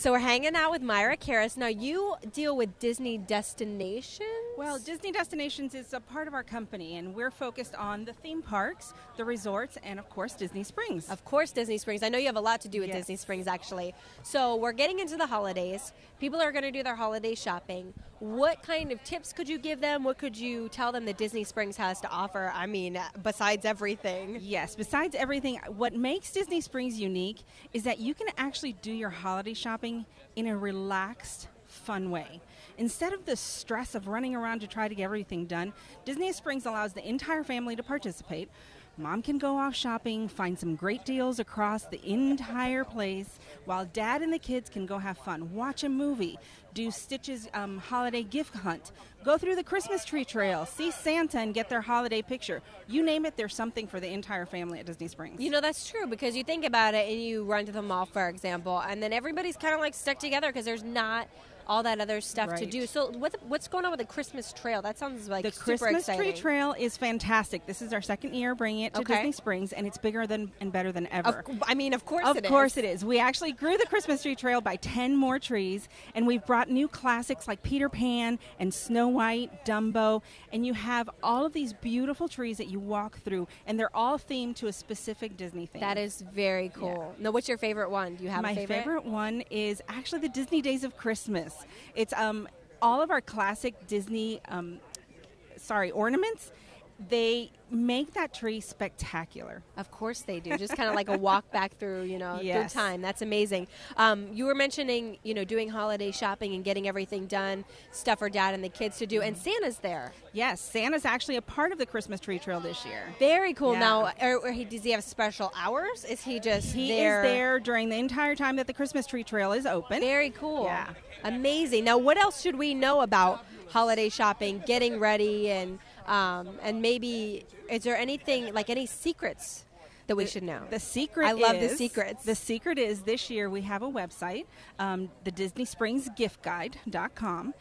So we're hanging out with Mayra Queris. Now you deal with Disney destinations. Well, Disney Destinations is a part of our company, and we're focused on the theme parks, the resorts, and of course Disney Springs. Of course, Disney Springs. I know you have a lot to do with Yes. Disney Springs, actually. So we're getting into the holidays. People are going to do their holiday shopping. What kind of tips could you give them? What could you tell them that Disney Springs has to offer? I mean, besides everything. Yes, besides everything, what makes Disney Springs unique is that you can actually do your holiday shopping in a relaxed, fun way. Instead of the stress of running around to try to get everything done, Disney Springs allows the entire family to participate. Mom can go off shopping, find some great deals across the entire place, while dad and the kids can go have fun, watch a movie, do Stitch's um, holiday gift hunt, go through the Christmas tree trail, see Santa and get their holiday picture. You name it, there's something for the entire family at Disney Springs. You know, that's true because you think about it and you run to the mall, for example, and then everybody's kind of like stuck together because there's not all that other stuff to do. So, what, what's going on with the Christmas trail? That sounds like the Christmas exciting. tree trail is fantastic. This is our second year bringing it to Okay. Disney Springs, and it's bigger than and better than ever. Of, I mean, of course Of it is. course it is. We actually grew the Christmas tree trail by 10 more trees, and we've brought new classics like Peter Pan and Snow White, Dumbo, and you have all of these beautiful trees that you walk through, and they're all themed to a specific Disney theme. That is very cool. Now, what's your favorite one? Do you have My a favorite? one is actually the Disney Days of Christmas. It's um, all of our classic Disney, um, sorry, ornaments. They make that tree spectacular. Of course they do. Just kind of like a walk back through, you know, Yes. through time. That's amazing. Um, you were mentioning, you know, doing holiday shopping and getting everything done, stuff for dad and the kids to do, and Santa's there. Yes, Santa's actually a part of the Christmas tree trail this year. Very cool. Yeah. Now, or, or he, does he have special hours? Is he just He there? is there during the entire time that the Christmas tree trail is open. Very cool. Yeah. Amazing. Now, what else should we know about holiday shopping, getting ready, and um, and maybe is there anything like any secrets that we should know? The secret I love the secrets. The secret is this year we have a website, um, the Disney Springs Gift Guide.com.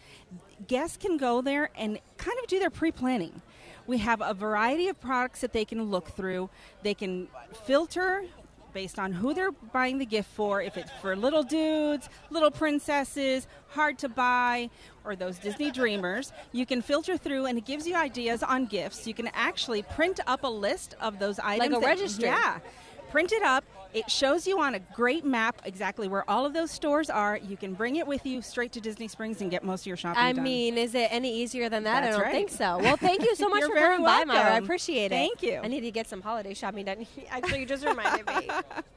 Guests can go there and kind of do their pre planning. We have a variety of products that they can look through. They can filter based on who they're buying the gift for, if it's for little dudes, little princesses, hard to buy, or those Disney dreamers. You can filter through and it gives you ideas on gifts. You can actually print up a list of those items. Like a that- registry. Yeah. Print it up. It shows you on a great map exactly where all of those stores are. You can bring it with you straight to Disney Springs and get most of your shopping done. I done. mean, is it any easier than that? That's I don't right. think so. Well, thank you so much You're for very coming by, Mayra. I appreciate it. Thank you. I need to get some holiday shopping done. Actually, you just reminded me.